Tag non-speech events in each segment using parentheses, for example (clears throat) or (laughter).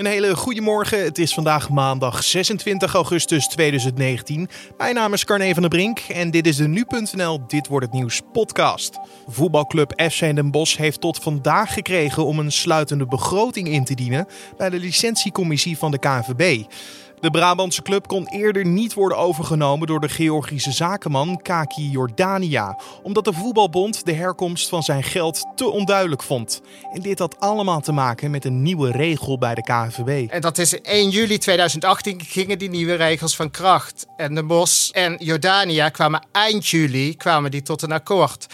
Een hele goede morgen. Het is vandaag maandag 26 augustus 2019. Mijn naam is Carne van der Brink en dit is de nu.nl Dit wordt het nieuws podcast. Voetbalclub FC Den Bosch heeft tot vandaag gekregen om een sluitende begroting in te dienen bij de licentiecommissie van de KNVB. De Brabantse club kon eerder niet worden overgenomen door de Georgische zakenman Kaki Jordania, omdat de voetbalbond de herkomst van zijn geld te onduidelijk vond. En dit had allemaal te maken met een nieuwe regel bij de KNVB. En dat is 1 juli 2018 gingen die nieuwe regels van kracht. En de Bos en Jordania kwamen eind juli kwamen die tot een akkoord.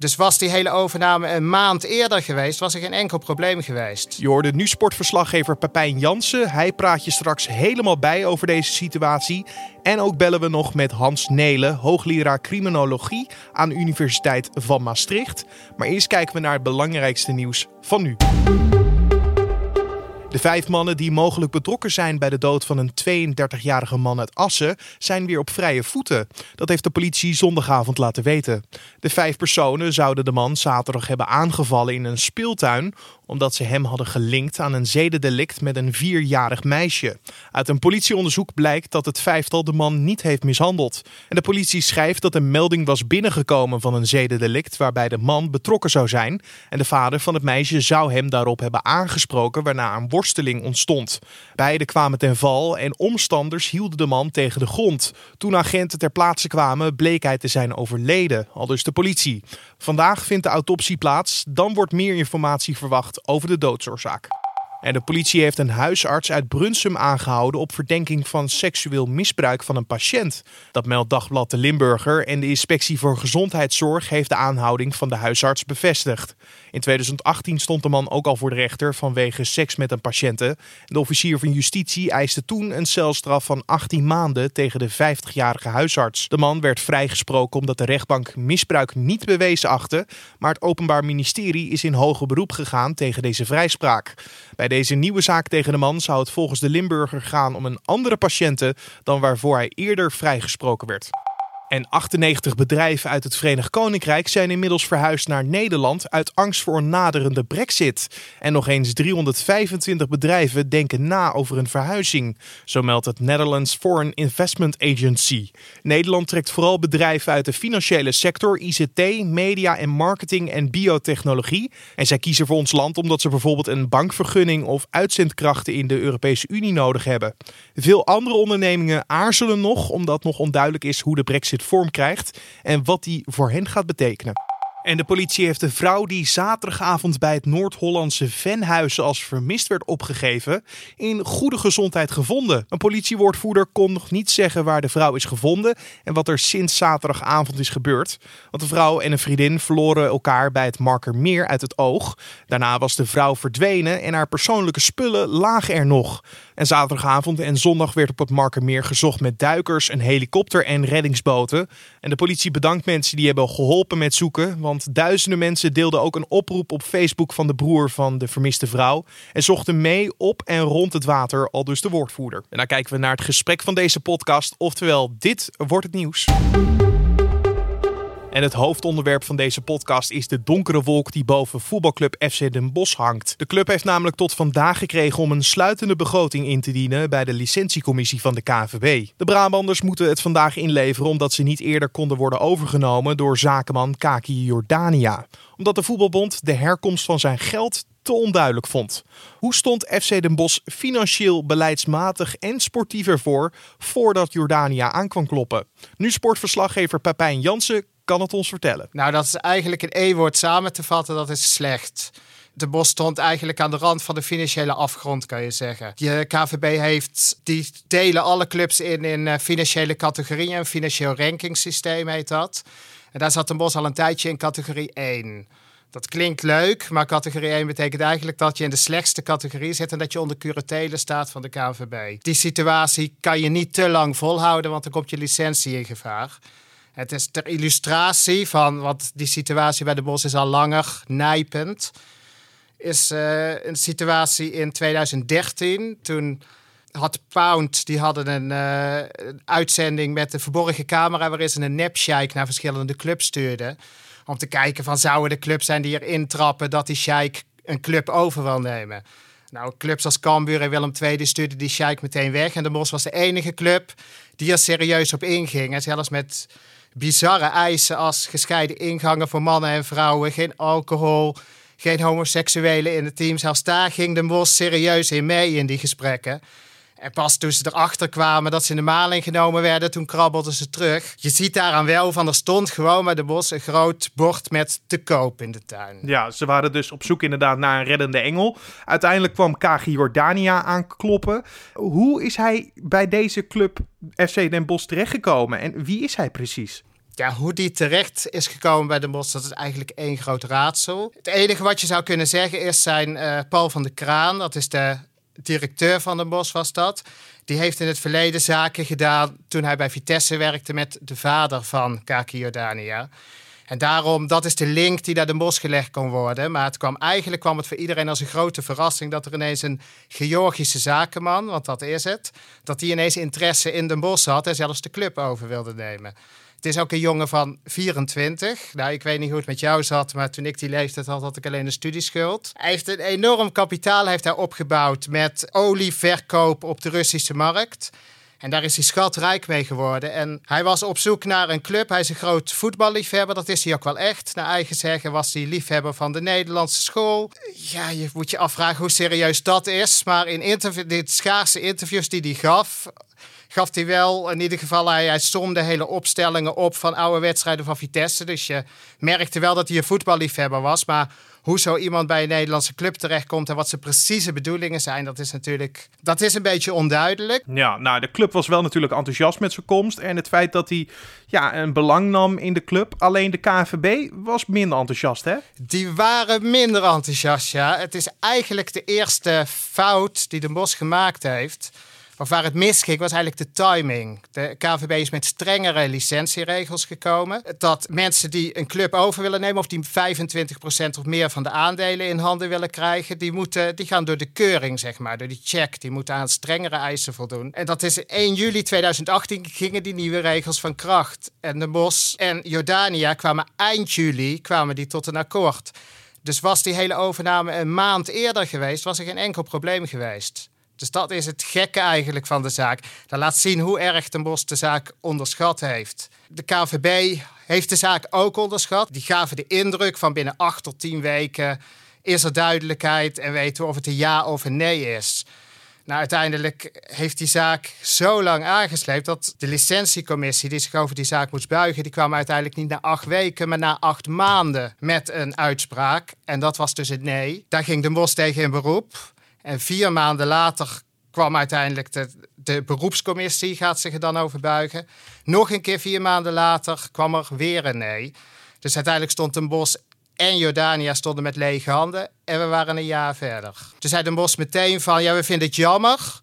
Dus was die hele overname een maand eerder geweest, was er geen enkel probleem geweest. Je hoorde nu sportverslaggever Pepijn Jansen. Hij praat je straks helemaal bij over deze situatie. En ook bellen we nog met Hans Nelen, hoogleraar criminologie aan de Universiteit van Maastricht. Maar eerst kijken we naar het belangrijkste nieuws van nu. De vijf mannen die mogelijk betrokken zijn bij de dood van een 32-jarige man uit Assen zijn weer op vrije voeten. Dat heeft de politie zondagavond laten weten. De vijf personen zouden de man zaterdag hebben aangevallen in een speeltuin omdat ze hem hadden gelinkt aan een zedendelict met een vierjarig meisje. Uit een politieonderzoek blijkt dat het vijftal de man niet heeft mishandeld. En de politie schrijft dat een melding was binnengekomen van een zedendelict waarbij de man betrokken zou zijn. En de vader van het meisje zou hem daarop hebben aangesproken, waarna een worsteling ontstond. Beiden kwamen ten val en omstanders hielden de man tegen de grond. Toen agenten ter plaatse kwamen, bleek hij te zijn overleden, al dus de politie. Vandaag vindt de autopsie plaats, dan wordt meer informatie verwacht over de doodsoorzaak. En de politie heeft een huisarts uit Brunsum aangehouden op verdenking van seksueel misbruik van een patiënt. Dat meldt Dagblad de Limburger en de Inspectie voor Gezondheidszorg heeft de aanhouding van de huisarts bevestigd. In 2018 stond de man ook al voor de rechter vanwege seks met een patiënte. De officier van justitie eiste toen een celstraf van 18 maanden tegen de 50-jarige huisarts. De man werd vrijgesproken omdat de rechtbank misbruik niet bewezen achtte, maar het Openbaar Ministerie is in hoger beroep gegaan tegen deze vrijspraak. Bij deze nieuwe zaak tegen de man zou het volgens de Limburger gaan om een andere patiënte dan waarvoor hij eerder vrijgesproken werd. En 98 bedrijven uit het Verenigd Koninkrijk zijn inmiddels verhuisd naar Nederland uit angst voor een naderende brexit. En nog eens 325 bedrijven denken na over een verhuizing. Zo meldt het Netherlands Foreign Investment Agency. Nederland trekt vooral bedrijven uit de financiële sector, ICT, media en marketing en biotechnologie. En zij kiezen voor ons land omdat ze bijvoorbeeld een bankvergunning of uitzendkrachten in de Europese Unie nodig hebben. Veel andere ondernemingen aarzelen nog omdat nog onduidelijk is hoe de brexit vorm krijgt en wat die voor hen gaat betekenen. En de politie heeft de vrouw die zaterdagavond bij het Noord-Hollandse Venhuizen als vermist werd opgegeven, in goede gezondheid gevonden. Een politiewoordvoerder kon nog niet zeggen waar de vrouw is gevonden en wat er sinds zaterdagavond is gebeurd. Want de vrouw en een vriendin verloren elkaar bij het Markermeer uit het oog. Daarna was de vrouw verdwenen en haar persoonlijke spullen lagen er nog. En zaterdagavond en zondag werd op het Markermeer gezocht met duikers, een helikopter en reddingsboten. En de politie bedankt mensen die hebben geholpen met zoeken, want duizenden mensen deelden ook een oproep op Facebook van de broer van de vermiste vrouw en zochten mee op en rond het water, al dus de woordvoerder. En dan kijken we naar het gesprek van deze podcast, oftewel dit wordt het nieuws. En het hoofdonderwerp van deze podcast is de donkere wolk die boven voetbalclub FC Den Bosch hangt. De club heeft namelijk tot vandaag gekregen om een sluitende begroting in te dienen bij de licentiecommissie van de KVB. De Brabanders moeten het vandaag inleveren omdat ze niet eerder konden worden overgenomen door zakenman Kaki Jordania. Omdat de voetbalbond de herkomst van zijn geld te onduidelijk vond. Hoe stond FC Den Bosch financieel, beleidsmatig en sportief ervoor voordat Jordania aankwam kloppen? Nu sportverslaggever Pepijn Jansen kan het ons vertellen? Nou, dat is eigenlijk in één woord samen te vatten, dat is slecht. De Bos stond eigenlijk aan de rand van de financiële afgrond, kan je zeggen. Je KVB heeft, die delen alle clubs in in eh, financiële categorieën. Een financieel rankingssysteem heet dat. En daar zat de Bos al een tijdje in categorie 1. Dat klinkt leuk, maar categorie 1 betekent eigenlijk dat je in de slechtste categorie zit en dat je onder curatele staat van de KVB. Die situatie kan je niet te lang volhouden, want dan komt je licentie in gevaar. Het is ter illustratie van, wat die situatie bij de Bos is al langer nijpend, is uh, een situatie in 2013. Toen had Pound, die hadden een, uh, uitzending met de verborgen camera waarin ze een nepsheik naar verschillende clubs stuurden. Om te kijken van zouden de clubs zijn die erin trappen dat die sheik een club over wil nemen. Nou, clubs als Cambuur en Willem II stuurden die sheik meteen weg. En de Bos was de enige club die er serieus op inging. En zelfs met bizarre eisen als gescheiden ingangen voor mannen en vrouwen, geen alcohol, geen homoseksuelen in het team. Zelfs daar ging de Bos serieus in mee in die gesprekken. En pas toen ze erachter kwamen dat ze in de maling genomen werden, toen krabbelden ze terug. Je ziet daaraan wel van er stond gewoon bij de bos een groot bord met te koop in de tuin. Ja, ze waren dus op zoek inderdaad naar een reddende engel. Uiteindelijk kwam Kagi Jordania aankloppen. Hoe is hij bij deze club FC Den Bosch terechtgekomen en wie is hij precies? Ja, hoe die terecht is gekomen bij de Bos, dat is eigenlijk één groot raadsel. Het enige wat je zou kunnen zeggen is zijn uh, Paul van de Kraan. Dat is de directeur van de Bos was dat. Die heeft in het verleden zaken gedaan toen hij bij Vitesse werkte met de vader van Kaki Jordania. En daarom, dat is de link die naar de Bos gelegd kon worden. Maar het kwam, eigenlijk kwam het voor iedereen als een grote verrassing dat er ineens een Georgische zakenman, want dat is het, dat die ineens interesse in de Bos had en zelfs de club over wilde nemen. Het is ook een jongen van 24. Nou, ik weet niet hoe het met jou zat, maar toen ik die leeftijd had, had ik alleen een studieschuld. Hij heeft een enorm kapitaal heeft hij opgebouwd met olieverkoop op de Russische markt. En daar is hij schatrijk mee geworden. En hij was op zoek naar een club. Hij is een groot voetballiefhebber. Dat is hij ook wel echt. Naar eigen zeggen was hij liefhebber van de Nederlandse school. Ja, je moet je afvragen hoe serieus dat is. Maar in dit schaarse interviews die hij gaf gaf hij wel, in ieder geval, hij, hij somde hele opstellingen op van oude wedstrijden van Vitesse. Dus je merkte wel dat hij een voetballiefhebber was. Maar hoe zo iemand bij een Nederlandse club terechtkomt en wat zijn precieze bedoelingen zijn, dat is natuurlijk dat is een beetje onduidelijk. Ja, nou, de club was wel natuurlijk enthousiast met zijn komst en het feit dat hij ja, een belang nam in de club. Alleen de KNVB was minder enthousiast, hè? Die waren minder enthousiast, ja. Het is eigenlijk de eerste fout die de Bos gemaakt heeft. Of waar het misging was eigenlijk de timing. De KVB is met strengere licentieregels gekomen. Dat mensen die een club over willen nemen, of die 25% of meer van de aandelen in handen willen krijgen, die, moeten, die gaan door de keuring, zeg maar, door die check. Die moeten aan strengere eisen voldoen. En dat is 1 juli 2018 gingen die nieuwe regels van kracht. En de Bos en Jordania kwamen eind juli kwamen die tot een akkoord. Dus was die hele overname een maand eerder geweest, was er geen enkel probleem geweest. Dus dat is het gekke eigenlijk van de zaak. Dat laat zien hoe erg Ten Bos de zaak onderschat heeft. De KVB heeft de zaak ook onderschat. Die gaven de indruk van binnen acht tot tien weken is er duidelijkheid en weten we of het een ja of een nee is. Nou, uiteindelijk heeft die zaak zo lang aangesleept dat de licentiecommissie die zich over die zaak moest buigen, die kwam uiteindelijk niet na acht weken, maar na acht maanden met een uitspraak. En dat was dus het nee. Daar ging de Bos tegen in beroep. En vier maanden later kwam uiteindelijk de, de beroepscommissie, gaat zich er dan over buigen. Nog een keer vier maanden later kwam er weer een nee. Dus uiteindelijk stond een Bos en Jordania stonden met lege handen en we waren een jaar verder. Toen zei Den Bos meteen van, ja, we vinden het jammer,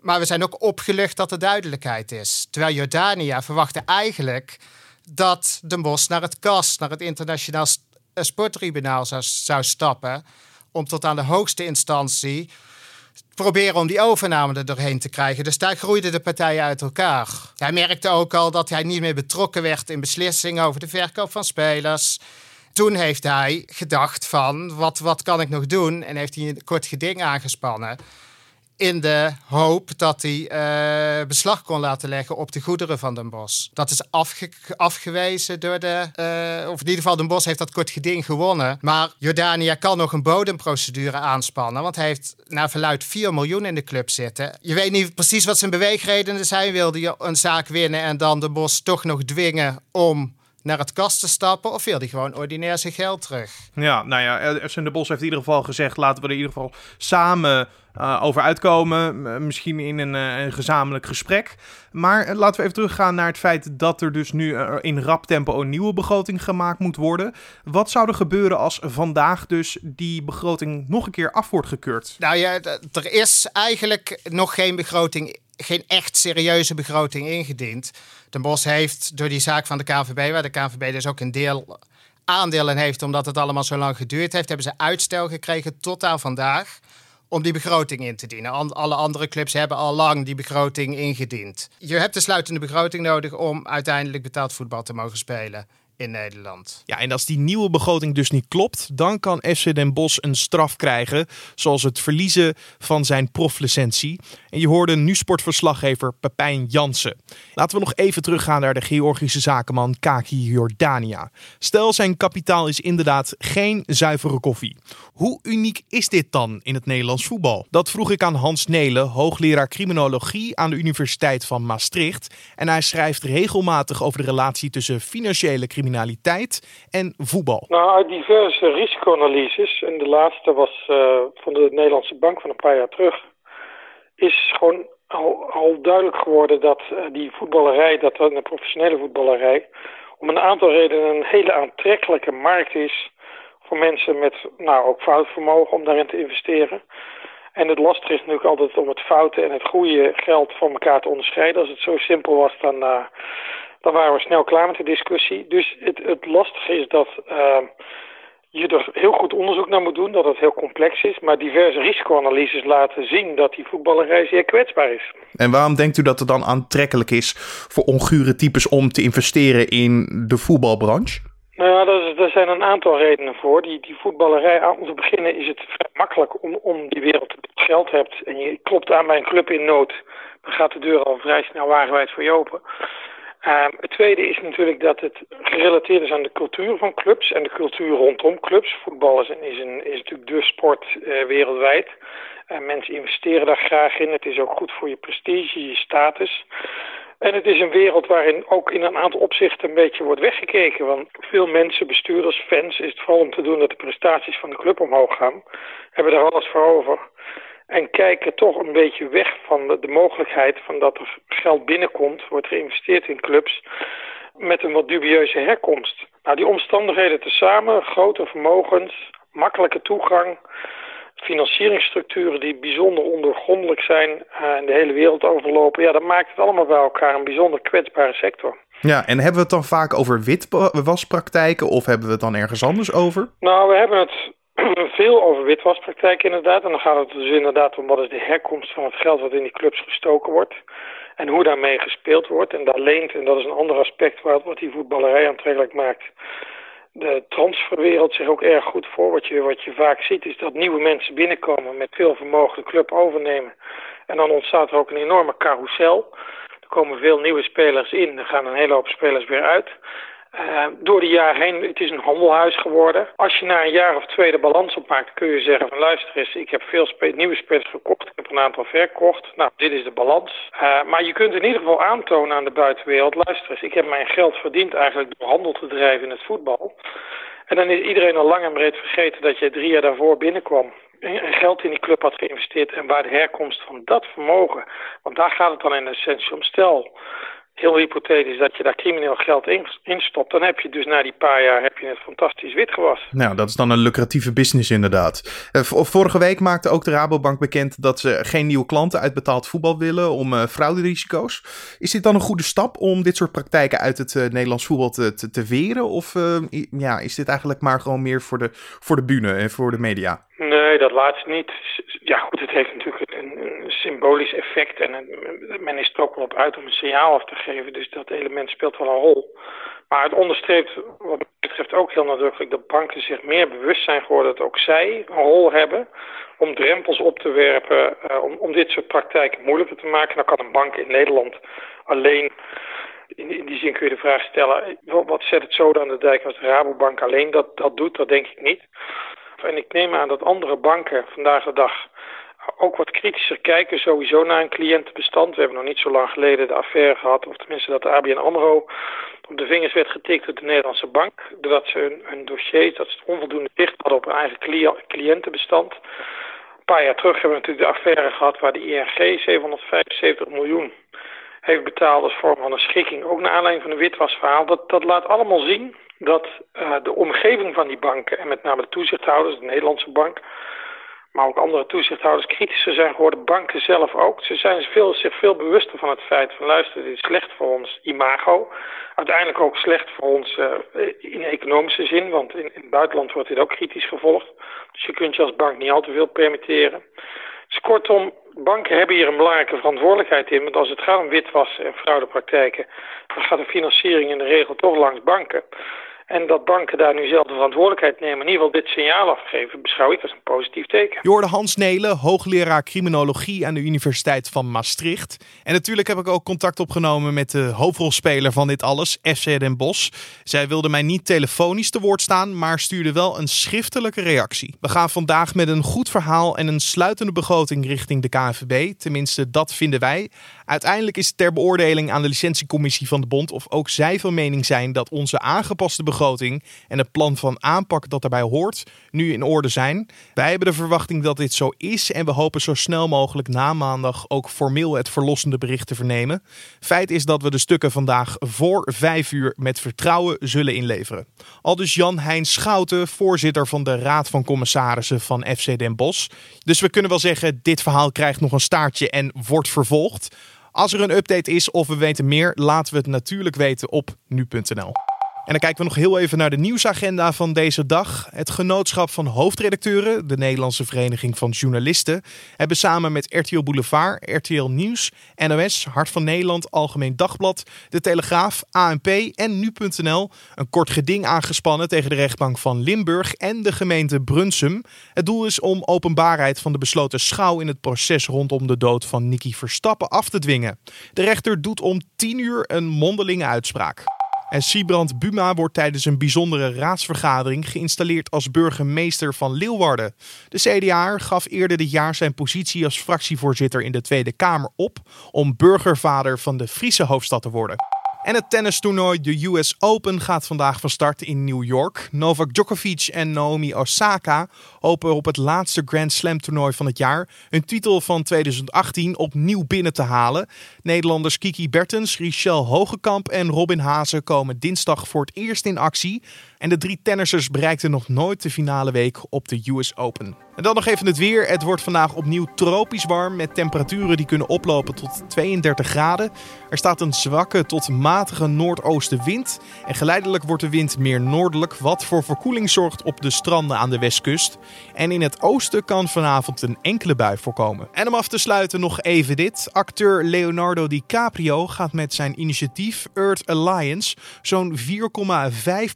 maar we zijn ook opgelucht dat er duidelijkheid is. Terwijl Jordania verwachtte eigenlijk dat Den Bos naar het KAS, naar het Internationaal Sporttribunaal zou, zou stappen om tot aan de hoogste instantie proberen om die overname er doorheen te krijgen. Dus daar groeiden de partijen uit elkaar. Hij merkte ook al dat hij niet meer betrokken werd in beslissingen over de verkoop van spelers. Toen heeft hij gedacht van, wat, wat kan ik nog doen? En heeft hij een kort geding aangespannen in de hoop dat hij uh, beslag kon laten leggen op de goederen van Den Bos. Dat is afgewezen door de... Uh, of in ieder geval, Den Bos heeft dat kort geding gewonnen. Maar Jordania kan nog een bodemprocedure aanspannen. Want hij heeft naar verluid 4 miljoen in de club zitten. Je weet niet precies wat zijn beweegredenen zijn. Wilde je een zaak winnen en dan Den Bos toch nog dwingen om naar het kast te stappen of wil hij gewoon ordinair zijn geld terug? Ja, nou ja, FC De Bos heeft in ieder geval gezegd, laten we er in ieder geval samen uh, over uitkomen. Misschien in een, een, gezamenlijk gesprek. Maar laten we even teruggaan naar het feit dat er dus nu in rap tempo een nieuwe begroting gemaakt moet worden. Wat zou er gebeuren als vandaag dus die begroting nog een keer af wordt gekeurd? Nou ja, er is eigenlijk nog geen begroting, geen echt serieuze begroting ingediend. Den Bos heeft door die zaak van de KVB, waar de KVB dus ook een deel aandelen heeft, omdat het allemaal zo lang geduurd heeft, hebben ze uitstel gekregen tot aan vandaag om die begroting in te dienen. Alle andere clubs hebben al lang die begroting ingediend. Je hebt de sluitende begroting nodig om uiteindelijk betaald voetbal te mogen spelen in Nederland. Ja, en als die nieuwe begroting dus niet klopt, dan kan FC Den Bosch een straf krijgen, zoals het verliezen van zijn proflicentie. En je hoorde nu sportverslaggever Pepijn Jansen. Laten we nog even teruggaan naar de Georgische zakenman Kaki Jordania. Stel, zijn kapitaal is inderdaad geen zuivere koffie. Hoe uniek is dit dan in het Nederlands voetbal? Dat vroeg ik aan Hans Nelen, hoogleraar criminologie aan de Universiteit van Maastricht. En hij schrijft regelmatig over de relatie tussen financiële criminaliteit en voetbal. Nou, uit diverse risicoanalyses, en de laatste was uh, van de Nederlandse Bank van een paar jaar terug, is gewoon al, al duidelijk geworden dat uh, die voetballerij, dat een professionele voetballerij, om een aantal redenen een hele aantrekkelijke markt is voor mensen met nou, ook foutvermogen om daarin te investeren. En het lastige is natuurlijk altijd om het foute en het goede geld van elkaar te onderscheiden. Als het zo simpel was, dan, uh, dan waren we snel klaar met de discussie. Dus het, het lastige is dat uh, je er heel goed onderzoek naar moet doen, dat het heel complex is. Maar diverse risicoanalyses laten zien dat die voetballerij zeer kwetsbaar is. En waarom denkt u dat het dan aantrekkelijk is voor ongure types om te investeren in de voetbalbranche? Nou, ja, er zijn een aantal redenen voor. Die, die voetballerij, om te beginnen is het vrij makkelijk om, om die wereld te geld hebt en je klopt aan bij een club in nood, dan gaat de deur al vrij snel wagenwijd voor je open. Uh, het tweede is natuurlijk dat het gerelateerd is aan de cultuur van clubs en de cultuur rondom clubs. Voetbal is, is, een, is natuurlijk de sport uh, wereldwijd. Uh, mensen investeren daar graag in. Het is ook goed voor je prestige, je status. En het is een wereld waarin ook in een aantal opzichten een beetje wordt weggekeken. Want veel mensen, bestuurders, fans, is het vooral om te doen dat de prestaties van de club omhoog gaan. Hebben daar alles voor over. En kijken toch een beetje weg van de, de mogelijkheid van dat er geld binnenkomt, wordt geïnvesteerd in clubs met een wat dubieuze herkomst. Nou, die omstandigheden tezamen, grote vermogens, makkelijke toegang, financieringsstructuren die bijzonder ondergrondelijk zijn uh, en de hele wereld overlopen, ja, dat maakt het allemaal bij elkaar een bijzonder kwetsbare sector. Ja, en hebben we het dan vaak over witwaspraktijken of hebben we het dan ergens anders over? Nou, we hebben het (clears throat) veel over witwaspraktijken inderdaad. En dan gaat het dus inderdaad om wat is de herkomst van het geld wat in die clubs gestoken wordt. En hoe daarmee gespeeld wordt. En daar leent, en dat is een ander aspect wat die voetballerij aantrekkelijk maakt de transferwereld zich ook erg goed voor. Wat je, wat je vaak ziet is dat nieuwe mensen binnenkomen met veel vermogen de club overnemen. En dan ontstaat er ook een enorme carousel. Er komen veel nieuwe spelers in, er gaan een hele hoop spelers weer uit. Uh, door de jaren heen, het is een handelhuis geworden. Als je na een jaar of twee de balans opmaakt, kun je zeggen van luister eens, ik heb veel nieuwe spelers gekocht, ik heb een aantal verkocht. Nou, dit is de balans. Uh, maar je kunt in ieder geval aantonen aan de buitenwereld, luister eens, ik heb mijn geld verdiend eigenlijk door handel te drijven in het voetbal. En dan is iedereen al lang en breed vergeten dat je drie jaar daarvoor binnenkwam en geld in die club had geïnvesteerd en waar de herkomst van dat vermogen, want daar gaat het dan in essentie om. Stel, heel hypothetisch dat je daar crimineel geld in, stopt, dan heb je dus na die paar jaar heb je het fantastisch wit gewassen. Nou, dat is dan een lucratieve business inderdaad. Uh, vorige week maakte ook de Rabobank bekend dat ze geen nieuwe klanten uit betaald voetbal willen om uh, frauderisico's. Is dit dan een goede stap om dit soort praktijken uit het uh, Nederlands voetbal te, te? Of ja, is dit eigenlijk maar gewoon meer voor de, voor de bühne en voor de media? Dat laatste niet. Ja goed, het heeft natuurlijk een, een symbolisch effect en men is er ook wel op uit om een signaal af te geven. Dus dat element speelt wel een rol. Maar het onderstreept wat mij betreft ook heel nadrukkelijk dat banken zich meer bewust zijn geworden dat ook zij een rol hebben om drempels op te werpen, uh, om, om dit soort praktijken moeilijker te maken. Dan kan een bank in Nederland alleen in, die zin kun je de vraag stellen, wat zet het zo aan de dijk als de Rabobank alleen dat, dat doet? Dat denk ik niet. En ik neem aan dat andere banken vandaag de dag ook wat kritischer kijken sowieso naar een cliëntenbestand. We hebben nog niet zo lang geleden de affaire gehad, of tenminste dat de ABN AMRO op de vingers werd getikt door de Nederlandse bank. Doordat ze een, een dossier, dat ze onvoldoende dicht hadden op een eigen cliëntenbestand. Een paar jaar terug hebben we natuurlijk de affaire gehad waar de ING 775 miljoen heeft betaald als vorm van een schikking. Ook naar aanleiding van een witwasverhaal. Dat, dat laat allemaal zien dat uh, de omgeving van die banken, en met name de toezichthouders, de Nederlandse bank, maar ook andere toezichthouders kritischer zijn geworden. Banken zelf ook. Ze zijn veel, zich veel bewuster van het feit van luister, dit is slecht voor ons imago. Uiteindelijk ook slecht voor ons uh, in economische zin, want in, in, het buitenland wordt dit ook kritisch gevolgd. Dus je kunt je als bank niet al te veel permitteren. Dus kortom, banken hebben hier een belangrijke verantwoordelijkheid in. Want als het gaat om witwassen en fraudepraktijken, dan gaat de financiering in de regel toch langs banken. En dat banken daar nu zelf de verantwoordelijkheid nemen, in ieder geval dit signaal afgeven, beschouw ik als een positief teken. Je hoorde Hans Nelen, hoogleraar criminologie aan de Universiteit van Maastricht. En natuurlijk heb ik ook contact opgenomen met de hoofdrolspeler van dit alles, FC Den Bosch. Zij wilde mij niet telefonisch te woord staan, maar stuurde wel een schriftelijke reactie. We gaan vandaag met een goed verhaal en een sluitende begroting richting de KNVB. Tenminste, dat vinden wij. Uiteindelijk is het ter beoordeling aan de licentiecommissie van de bond of ook zij van mening zijn dat onze aangepaste begroting en het plan van aanpak dat daarbij hoort nu in orde zijn. Wij hebben de verwachting dat dit zo is en we hopen zo snel mogelijk na maandag ook formeel het verlossende bericht te vernemen. Feit is dat we de stukken vandaag voor vijf uur met vertrouwen zullen inleveren. Al dus Jan Hein Schouten, voorzitter van de Raad van Commissarissen van FC Den Bosch. Dus we kunnen wel zeggen, dit verhaal krijgt nog een staartje en wordt vervolgd. Als er een update is of we weten meer, laten we het natuurlijk weten op nu.nl. En dan kijken we nog heel even naar de nieuwsagenda van deze dag. Het genootschap van hoofdredacteuren, de Nederlandse Vereniging van Journalisten, hebben samen met RTL Boulevard, RTL Nieuws, NOS, Hart van Nederland, Algemeen Dagblad, De Telegraaf, ANP en Nu.nl een kort geding aangespannen tegen de rechtbank van Limburg en de gemeente Brunsum. Het doel is om openbaarheid van de besloten schouw in het proces rondom de dood van Nicky Verstappen af te dwingen. De rechter doet om 10 uur een mondelinge uitspraak. En Siebrand Buma wordt tijdens een bijzondere raadsvergadering geïnstalleerd als burgemeester van Leeuwarden. De CDA gaf eerder dit jaar zijn positie als fractievoorzitter in de Tweede Kamer op om burgervader van de Friese hoofdstad te worden. En het tennistoernooi de US Open gaat vandaag van start in New York. Novak Djokovic en Naomi Osaka hopen op het laatste Grand Slam toernooi van het jaar hun titel van 2018 opnieuw binnen te halen. Nederlanders Kiki Bertens, Richel Hogekamp en Robin Hazen komen dinsdag voor het eerst in actie. En de drie tennissers bereikten nog nooit de finale week op de US Open. En dan nog even het weer. Het wordt vandaag opnieuw tropisch warm met temperaturen die kunnen oplopen tot 32 graden. Er staat een zwakke tot matige noordoostenwind. En geleidelijk wordt de wind meer noordelijk, wat voor verkoeling zorgt op de stranden aan de westkust. En in het oosten kan vanavond een enkele bui voorkomen. En om af te sluiten nog even dit. Acteur Leonardo DiCaprio gaat met zijn initiatief Earth Alliance zo'n 4,5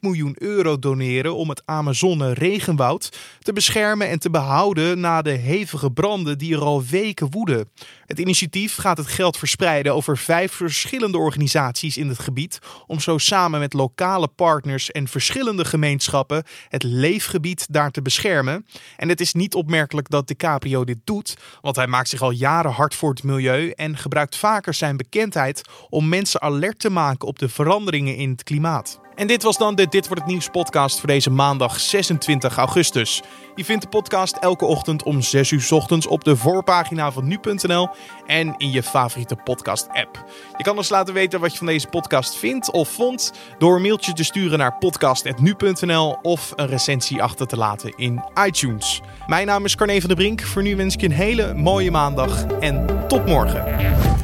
miljoen euro doneren om het Amazone regenwoud te beschermen en te behouden houden na de hevige branden die er al weken woeden. Het initiatief gaat het geld verspreiden over vijf verschillende organisaties in het gebied om zo samen met lokale partners en verschillende gemeenschappen het leefgebied daar te beschermen. En het is niet opmerkelijk dat DiCaprio dit doet, want hij maakt zich al jaren hard voor het milieu en gebruikt vaker zijn bekendheid om mensen alert te maken op de veranderingen in het klimaat. En dit was dan de Dit wordt het nieuws podcast voor deze maandag 26 augustus. Je vindt de podcast elke ochtend om 6 uur ochtends op de voorpagina van nu.nl en in je favoriete podcast app. Je kan ons laten weten wat je van deze podcast vindt of vond door een mailtje te sturen naar podcast.nu.nl of een recensie achter te laten in iTunes. Mijn naam is Carne van der Brink. Voor nu wens ik je een hele mooie maandag en tot morgen.